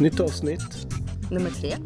Nytt avsnitt. Nummer tre.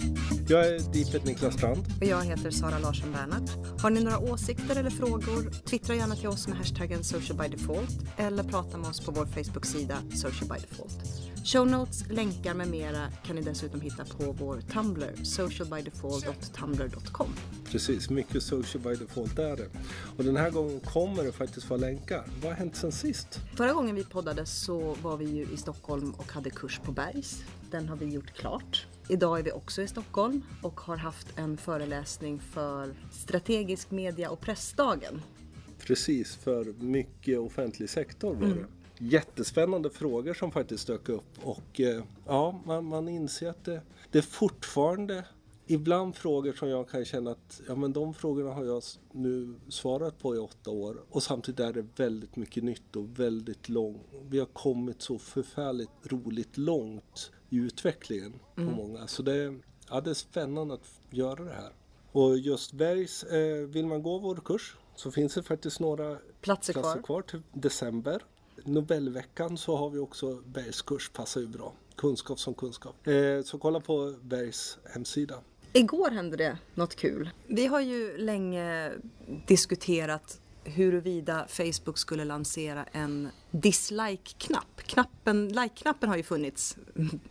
Jag är Deepet Niklas Strand. Och jag heter Sara Larsson Bernhardt. Har ni några åsikter eller frågor? Twittra gärna till oss med hashtaggen social by default eller prata med oss på vår Facebook-sida social by default. Show notes, länkar med mera kan ni dessutom hitta på vår Tumblr, socialbydefault.tumblr.com. Precis, mycket social by default är det. Och den här gången kommer det faktiskt vara länkar. Vad har hänt sen sist? Förra gången vi poddade så var vi ju i Stockholm och hade kurs på Bergs. Den har vi gjort klart. Idag är vi också i Stockholm och har haft en föreläsning för strategisk media och pressdagen. Precis, för mycket offentlig sektor var det. Jättespännande frågor som faktiskt dök upp och eh, ja, man, man inser att det, det är fortfarande ibland frågor som jag kan känna att ja, men de frågorna har jag nu svarat på i åtta år och samtidigt är det väldigt mycket nytt och väldigt långt. Vi har kommit så förfärligt roligt långt i utvecklingen på många. Så det, ja, det är spännande att göra det här. Och just Bergs, eh, vill man gå vår kurs så finns det faktiskt några Platser kvar. kvar till december. Nobelveckan så har vi också Bergs kurs, passar ju bra. Kunskap som kunskap. Eh, så kolla på Bergs hemsida. Igår hände det något kul. Vi har ju länge diskuterat huruvida Facebook skulle lansera en dislike-knapp. Knappen, like-knappen har ju funnits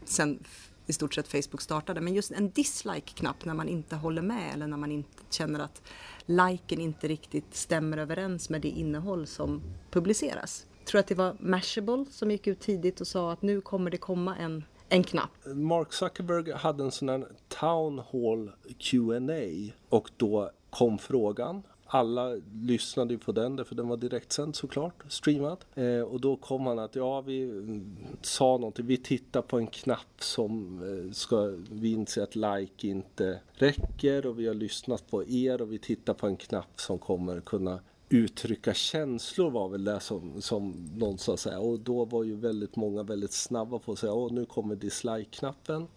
sedan i stort sett Facebook startade. Men just en dislike-knapp när man inte håller med eller när man inte känner att liken inte riktigt stämmer överens med det innehåll som publiceras. Jag tror att det var Mashable som gick ut tidigt och sa att nu kommer det komma en, en knapp. Mark Zuckerberg hade en sån här Town Hall Q&A och då kom frågan. Alla lyssnade ju på den därför den var direktsänd såklart, streamad. Eh, och då kom han att ja, vi mm, sa någonting. Vi tittar på en knapp som eh, ska, vi inser att like inte räcker och vi har lyssnat på er och vi tittar på en knapp som kommer kunna uttrycka känslor var väl det som, som någon sa här. Och då var ju väldigt många väldigt snabba på att säga åh nu kommer dislike-knappen.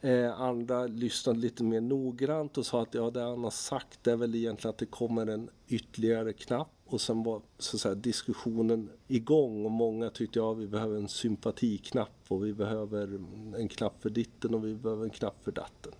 Eh, andra lyssnade lite mer noggrant och sa att ja det han har sagt det är väl egentligen att det kommer en ytterligare knapp. Och sen var så att säga, diskussionen igång och många tyckte ja vi behöver en sympatiknapp och vi behöver en knapp för ditten och vi behöver en knapp för datten.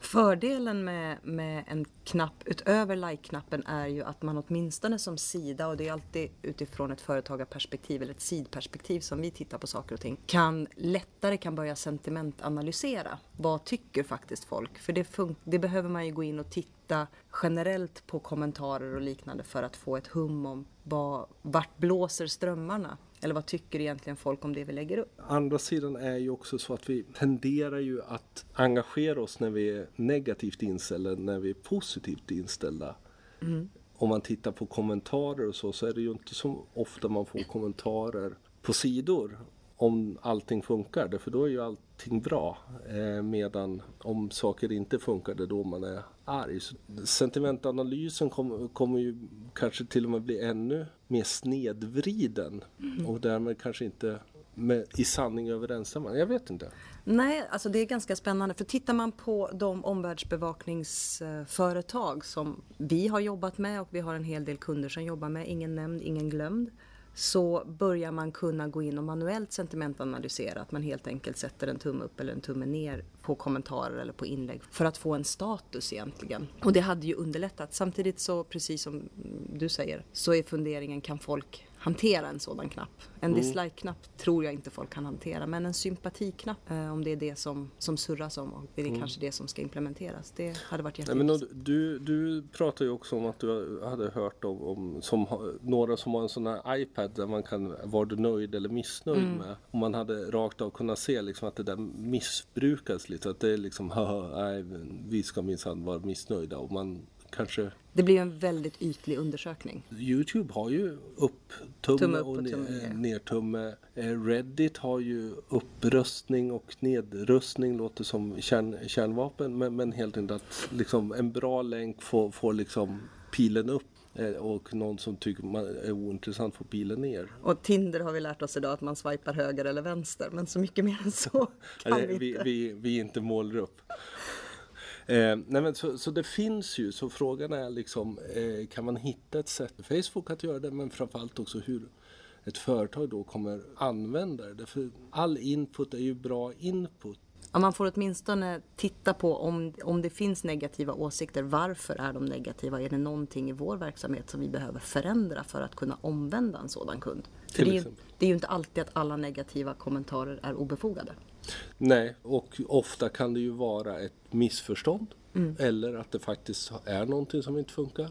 Fördelen med, med en knapp utöver like-knappen är ju att man åtminstone som sida, och det är alltid utifrån ett företagarperspektiv eller ett sidperspektiv som vi tittar på saker och ting, kan lättare kan börja sentimentanalysera. Vad tycker faktiskt folk? För det, fun- det behöver man ju gå in och titta generellt på kommentarer och liknande för att få ett hum om vad, vart blåser strömmarna? Eller vad tycker egentligen folk om det vi lägger upp? Andra sidan är ju också så att vi tenderar ju att engagera oss när vi är negativt inställda, när vi är positivt inställda. Om man tittar på kommentarer och så, så är det ju inte så ofta man får kommentarer på sidor om allting funkar, därför då är ju allting bra. Eh, medan om saker inte funkar, det är då man är arg. Så sentimentanalysen kommer kommer ju kanske till och med bli ännu mer snedvriden och därmed kanske inte med, i sanning överensstämmande. Jag vet inte. Nej, alltså det är ganska spännande. För tittar man på de omvärldsbevakningsföretag som vi har jobbat med och vi har en hel del kunder som jobbar med, ingen nämnd, ingen glömd, så börjar man kunna gå in och manuellt sentimentanalysera. Att man helt enkelt sätter en tumme upp eller en tumme ner på kommentarer eller på inlägg för att få en status egentligen. Och det hade ju underlättat. Samtidigt så, precis som du säger, så är funderingen kan folk hantera en sådan knapp? En dislike-knapp tror jag inte folk kan hantera, men en sympatiknapp, eh, om det är det som, som surras om och det är kanske det som ska implementeras, det hade varit jätteintressant. du, du pratar ju också om att du hade hört om, om som, några som har en sån här iPad där man kan vara du nöjd eller missnöjd med. Och man hade rakt av kunnat se liksom att det där missbrukas lite. Att det är liksom, nej, vi ska minsann vara missnöjda. Och man kanske Det blir en väldigt ytlig undersökning. Youtube har ju upp tumme, upp och, och ner. nertumme. Eh, Reddit har ju uppröstning och nedrustning, låter som kärn, kärnvapen. Men, men helt enkelt att liksom, en bra länk får, får liksom pilen upp. Eh, Och någon som tycker man är ointressant får pilen ner. Och Tinder har vi lärt oss idag att man swipar höger eller vänster, men så mycket mer än så kan Nej, vi vi, inte. vi, vi är inte målgrupp. Eh, nej men så, så det finns ju, så frågan är liksom eh, kan man hitta ett sätt för Facebook att göra det men framförallt också hur ett företag då kommer använda det. För all input är ju bra input. Ja, man får åtminstone titta på om, om det finns negativa åsikter. Varför är de negativa? Är det någonting i vår verksamhet som vi behöver förändra för att kunna omvända en sådan kund? Det är, ju, det är ju inte alltid att alla negativa kommentarer är obefogade. Nej, och ofta kan det ju vara ett missförstånd. Mm. Eller att det faktiskt är någonting som inte funkar.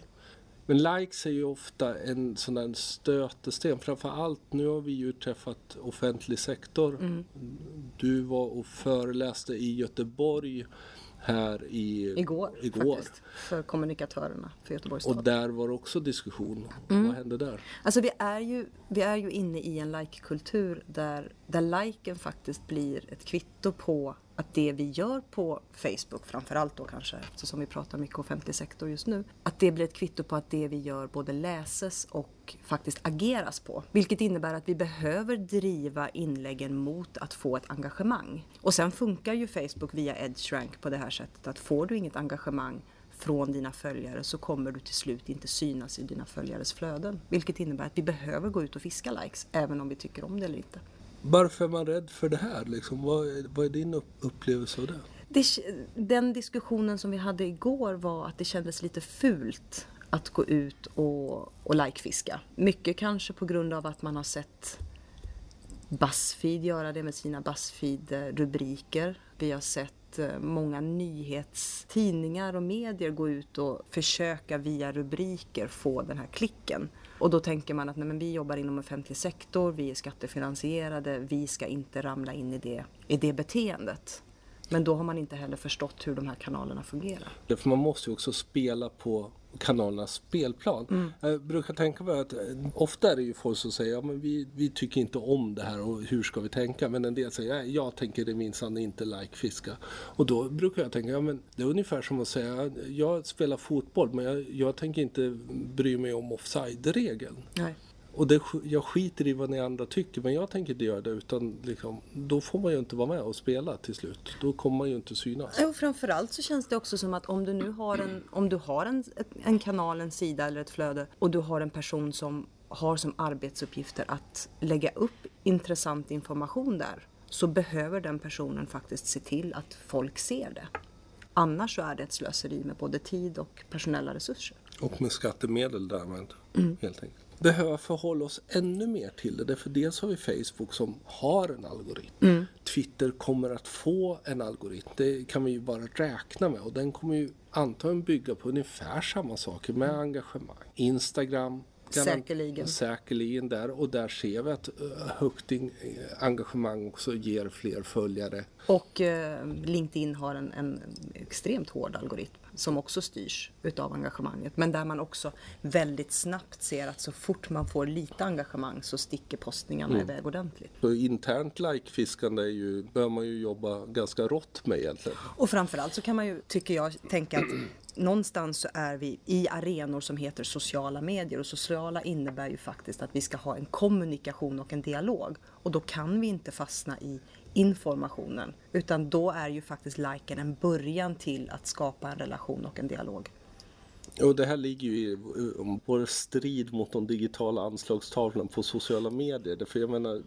Men likes är ju ofta en sån där stötesten. Framförallt, nu har vi ju träffat offentlig sektor. Mm. Du var och föreläste i Göteborg här i, igår, igår. Faktiskt, för kommunikatörerna för Göteborgs stad. Och där var också diskussion. Mm. Vad hände där? Alltså vi är ju, vi är ju inne i en like-kultur där, där liken faktiskt blir ett kvitto på att det vi gör på Facebook, framförallt då kanske eftersom vi pratar mycket offentlig sektor just nu, att det blir ett kvitto på att det vi gör både läses och faktiskt ageras på. Vilket innebär att vi behöver driva inläggen mot att få ett engagemang. Och sen funkar ju Facebook via EdgeRank på det här sättet att får du inget engagemang från dina följare så kommer du till slut inte synas i dina följares flöden. Vilket innebär att vi behöver gå ut och fiska likes även om vi tycker om det eller inte. Varför är man rädd för det här? Liksom? Vad, är, vad är din upplevelse av det? det? Den diskussionen som vi hade igår var att det kändes lite fult att gå ut och, och likefiska. Mycket kanske på grund av att man har sett Buzzfeed göra det med sina Buzzfeed-rubriker. Vi har sett eh, många nyhetstidningar och medier gå ut och försöka via rubriker få den här klicken. Och då tänker man att nej, men vi jobbar inom offentlig sektor, vi är skattefinansierade, vi ska inte ramla in i det, i det beteendet. Men då har man inte heller förstått hur de här kanalerna fungerar. För man måste ju också spela på kanalernas spelplan. Mm. Jag brukar tänka på att eh, ofta är det ju folk som säger ja, men vi, vi tycker inte om det här och hur ska vi tänka? Men en del säger ja, jag tänker det minsann inte like-fiska. Och då brukar jag tänka ja, men det är ungefär som att säga jag spelar fotboll men jag, jag tänker inte bry mig om offside-regeln. Nej. Och det, jag skiter i vad ni andra tycker men jag tänker inte göra det utan liksom, då får man ju inte vara med och spela till slut. Då kommer man ju inte synas. Och framförallt så känns det också som att om du nu har en, om du har en, en kanal, en sida eller ett flöde och du har en person som har som arbetsuppgifter att lägga upp intressant information där så behöver den personen faktiskt se till att folk ser det. Annars så är det ett slöseri med både tid och personella resurser. Och med skattemedel därmed, mm. helt enkelt behöva förhålla oss ännu mer till det. Därför dels har vi Facebook som har en algoritm. Mm. Twitter kommer att få en algoritm. Det kan vi ju bara räkna med och den kommer ju antagligen bygga på ungefär samma saker med engagemang. Instagram Säkerligen. Säkerligen där och där ser vi att uh, högt engagemang också ger fler följare. Och uh, LinkedIn har en, en, extremt hård algoritm som också styrs utav engagemanget. Men där man också väldigt snabbt ser att så fort man får lite engagemang så sticker postningarna mm. iväg ordentligt. Så internt likefiskande är ju, bör man ju jobba ganska rått med egentligen. Och framförallt så kan man ju, tycker jag, tänka att någonstans så är vi i arenor som heter sociala medier. Och sociala innebär ju faktiskt att vi ska ha en kommunikation och en dialog. Och då kan vi inte fastna i informationen. Utan då är ju faktiskt liken en början till att skapa en relation och en dialog. Och det här ligger ju i vår strid mot de digitala anslagstavlorna på sociala medier. För jag menar,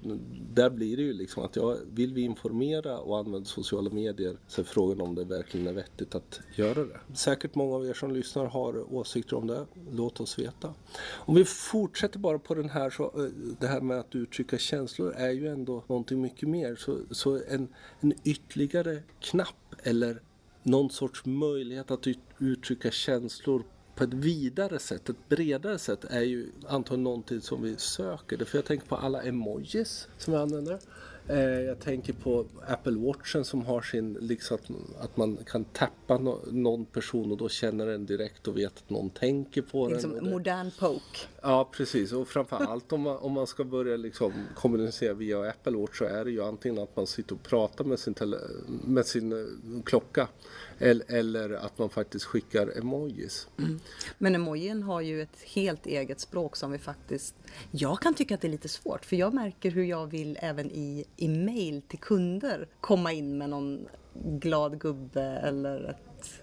där blir det ju liksom att ja, vill vi informera och använda sociala medier så är frågan om det verkligen är vettigt att göra det. Säkert många av er som lyssnar har åsikter om det. Låt oss veta. Om vi fortsätter bara på den här så eh, det här med att uttrycka känslor är ju ändå någonting mycket mer. Så, så en, en ytterligare knapp eller någon sorts möjlighet att uttrycka känslor på ett vidare sätt, ett bredare sätt är ju antagligen någonting som vi söker. För jag tänker på alla emojis som vi använder. Eh, jag tänker på Apple Watchen som har sin, liksom att, att man kan tappa no, någon person och då känner den direkt och vet att någon tänker på liksom den. Liksom modern poke. Ja precis och framförallt om man, om man ska börja liksom kommunicera via Apple Watch så är det ju antingen att man sitter och pratar med sin, med sin eh, klocka eller, att man faktiskt skickar emojis. Mm. Men emojin har ju ett helt eget språk som vi faktiskt... Jag kan tycka att det är lite svårt för jag märker hur jag vill även i, i mail till kunder komma in med någon glad gubbe eller ett,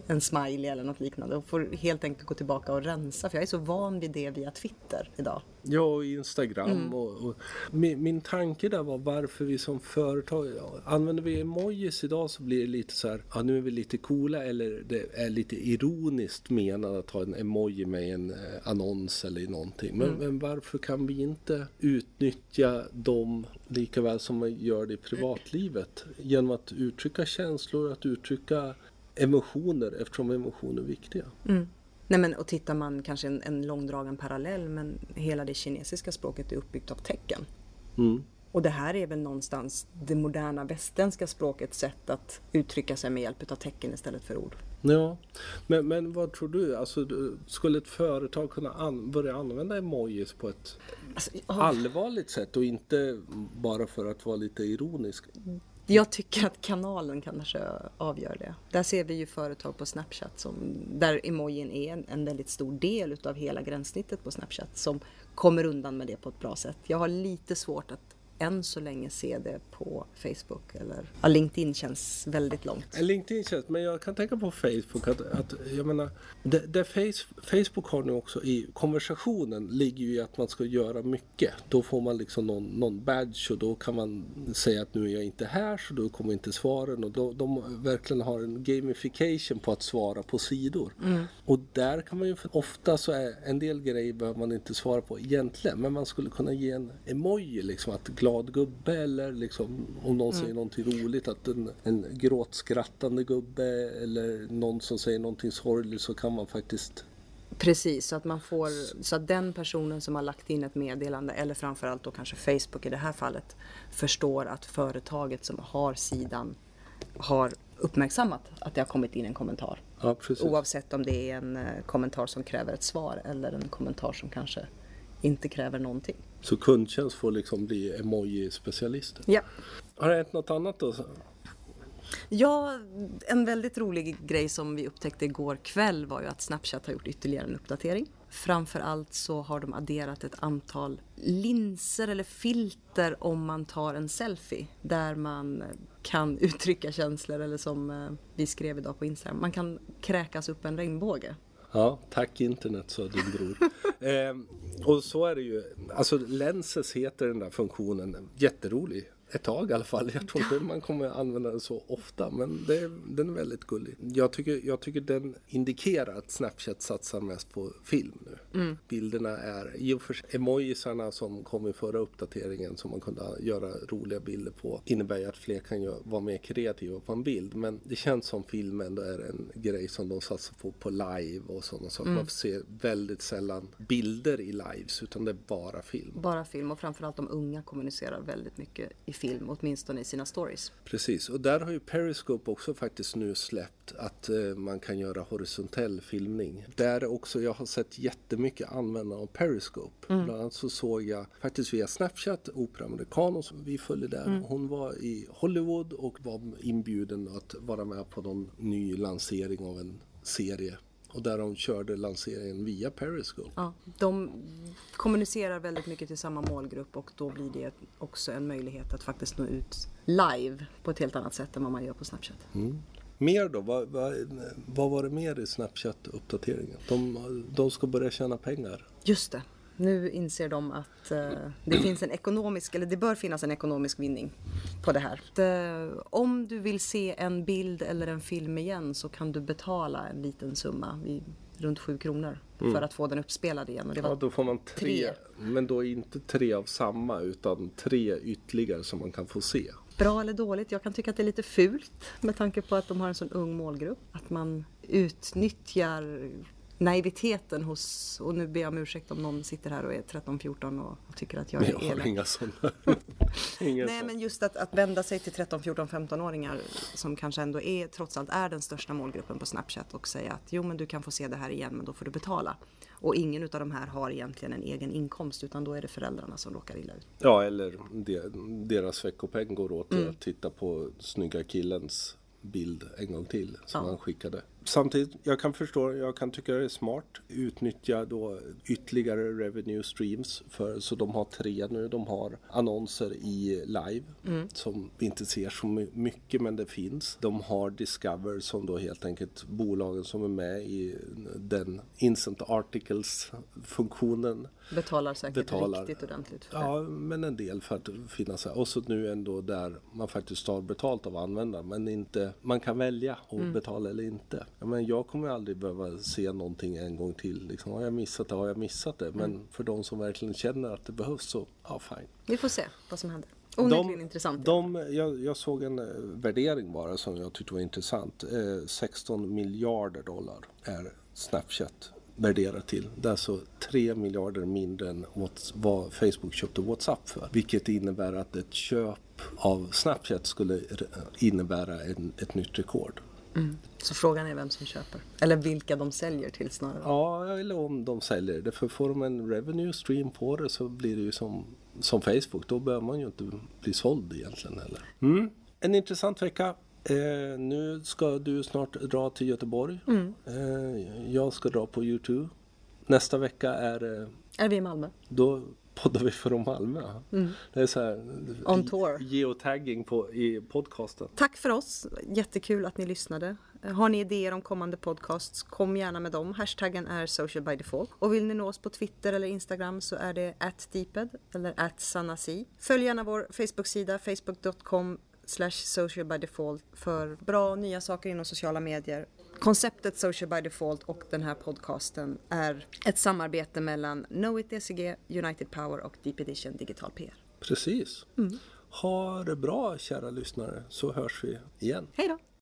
en smiley eller något liknande och får helt enkelt gå tillbaka och rensa för jag är så van vid det via Twitter idag. Ja, och Instagram. Mm. Och, och min, min tanke där var varför vi som företag, använder vi emojis idag så blir det lite så här, ja nu är vi lite coola eller det är lite ironiskt menat att ha en emoji med en eh, annons eller någonting. Men, mm. men varför kan vi inte utnyttja dem lika väl som man gör det i privatlivet genom att uttrycka känslor, att uttrycka emotioner eftersom emotioner är viktiga. Mm. Nej men och tittar man kanske en, en långdragen parallell men hela det kinesiska språket är uppbyggt av tecken. Mm. Och det här är väl någonstans det moderna västländska språkets sätt att uttrycka sig med hjälp av tecken istället för ord. Ja, men, men vad tror du? Alltså, skulle ett företag kunna an börja använda emojis på ett alltså, allvarligt sätt och inte bara för att vara lite ironisk? Jag tycker att kanalen kanske avgör det. Där ser vi ju företag på Snapchat som, där emojin är en, en väldigt stor del utav hela gränssnittet på Snapchat som kommer undan med det på ett bra sätt. Jag har lite svårt att än så länge se det på Facebook. Eller, ja, LinkedIn känns väldigt långt. LinkedIn känns, men jag kan tänka på Facebook att, att jag menar, det, det face, Facebook har nu också i konversationen ligger ju i att man ska göra mycket. Då får man liksom någon, någon badge och då kan man säga att nu är jag inte här så då kommer inte svaren och då, de verkligen har en gamification på att svara på sidor. Mm. Och där kan man ju, ofta så är en del grejer behöver man inte svara på egentligen men man skulle kunna ge en emoji liksom att glad gubbe eller liksom om någon mm. säger någonting roligt att en, en gråtskrattande gubbe eller någon som säger någonting sorgligt så kan man faktiskt Precis, så att man får, så att den personen som har lagt in ett meddelande eller framförallt då kanske Facebook i det här fallet förstår att företaget som har sidan har uppmärksammat att det har kommit in en kommentar. Ja, Oavsett om det är en eh, kommentar som kräver ett svar eller en kommentar som kanske inte kräver någonting. Så kundtjänst får liksom bli emoji-specialister? Ja. Har det hänt något annat då? Ja, en väldigt rolig grej som vi upptäckte igår kväll var ju att Snapchat har gjort ytterligare en uppdatering. Framförallt så har de adderat ett antal linser eller filter om man tar en selfie där man kan uttrycka känslor eller som eh, vi skrev idag på Instagram, man kan kräkas upp en regnbåge. Ja, tack internet sa din bror. eh, och så är det ju. Alltså Lenses heter den där funktionen. Jätterolig ett tag i alla fall. Jag tror inte man kommer använda den så ofta men det, den är väldigt gullig. Jag tycker, jag tycker den indikerar att Snapchat satsar mest på film nu. Mm. Bilderna är, i och för sig, emojisarna som kom i förra uppdateringen som man kunde göra roliga bilder på innebär ju att fler kan ju vara mer kreativa på en bild. Men det känns som film ändå är en grej som de satsar på på live och sådana saker. Mm. Man får se väldigt sällan bilder i lives utan det är bara film. Bara film och framförallt de unga kommunicerar väldigt mycket i film, åtminstone i sina stories. Precis, och där har ju Periscope också faktiskt nu släppt att eh, man kan göra horisontell filmning. Där också, jag har sett jättemycket användare av Periscope. Mm. Bland annat så såg jag faktiskt via Snapchat Opera Americano som vi följde där. Mm. Hon var i Hollywood och var inbjuden att vara med på någon ny lansering av en serie och där de körde lanseringen via Periscope. Ja, de kommunicerar väldigt mycket till samma målgrupp och då blir det också en möjlighet att faktiskt nå ut live på ett helt annat sätt än vad man gör på Snapchat. Mm. Mer då? Vad, vad, vad var det mer i Snapchat-uppdateringen? De, de ska börja tjäna pengar. Just det. Nu inser de att eh, det finns en ekonomisk, eller det bör finnas en ekonomisk vinning på det här. Det, om du vill se en bild eller en film igen så kan du betala en liten summa, runt 7 kronor, mm. för att få den uppspelad igen. Och det var ja, då får man tre, tre, men då inte tre av samma utan tre ytterligare som man kan få se. Bra eller dåligt? Jag kan tycka att det är lite fult med tanke på att de har en sån ung målgrupp. Att man utnyttjar naiviteten hos, och nu ber jag om ursäkt om någon sitter här och är 13-14 och, och, tycker att jag är elak. Jag har inga sådana. Nej men just att, att vända sig till 13, 14, 15-åringar som kanske ändå är, trots allt är den största målgruppen på Snapchat och säga att jo men du kan få se det här igen men då får du betala. Och ingen av de här har egentligen en egen inkomst utan då är det föräldrarna som råkar illa ut. Ja eller deras veckopeng går åt mm. att titta på snygga killens bild en gång till som ja. han skickade. Samtidigt, jag kan förstå, jag kan tycka det är smart. Utnyttja då ytterligare revenue streams. För, så de har tre nu. De har annonser i live som vi inte ser så my- mycket men det finns. De har Discover som då helt enkelt bolagen som är med i den Instant Articles funktionen Betalar säkert Betalar. riktigt ordentligt för det. Ja, men en del för att finnas här. Och så nu ändå där man faktiskt tar betalt av användaren. Men inte, man kan välja att betala eller inte. Ja, men jag kommer aldrig behöva se någonting en gång till. Liksom, har jag missat det, har jag missat det. Men för de som verkligen känner att det behövs så, ja fine. Vi får se vad som händer. Onekligen intressant. De, jag, jag såg en eh, värdering bara som jag tyckte var intressant. Eh, 16 miljarder dollar är Snapchat värderat till. Det är alltså 3 miljarder mindre än vad Facebook köpte WhatsApp för. Vilket innebär att ett köp av Snapchat skulle re- innebära en, ett nytt rekord. Så frågan är vem som köper. Eller vilka de säljer till snarare. Ja, eller om de säljer det. För får de en revenue stream på det så blir det ju som, som Facebook. Då behöver man ju inte bli såld egentligen heller. Mm. En intressant vecka. Eh, nu ska du snart dra till Göteborg. Eh, jag ska dra på Youtube. Nästa vecka är eh, Är vi i Malmö? då poddar vi från Malmö. Det är så här On tour. geotagging på, i podcasten. Tack för oss. Jättekul att ni lyssnade. Har ni idéer om kommande podcasts, kom gärna med dem. Hashtaggen är social by default. Och vill ni nå oss på Twitter eller Instagram så är det atdeeped eller atsanasi. Följ gärna vår Facebook-sida facebook.com slash social by default för bra nya saker inom sociala medier. Konceptet Social by Default och den här podcasten är ett samarbete mellan Knowit DCG, United Power och Deep Edition Digital PR. Precis. Ha det bra kära lyssnare så hörs vi igen. Hej då!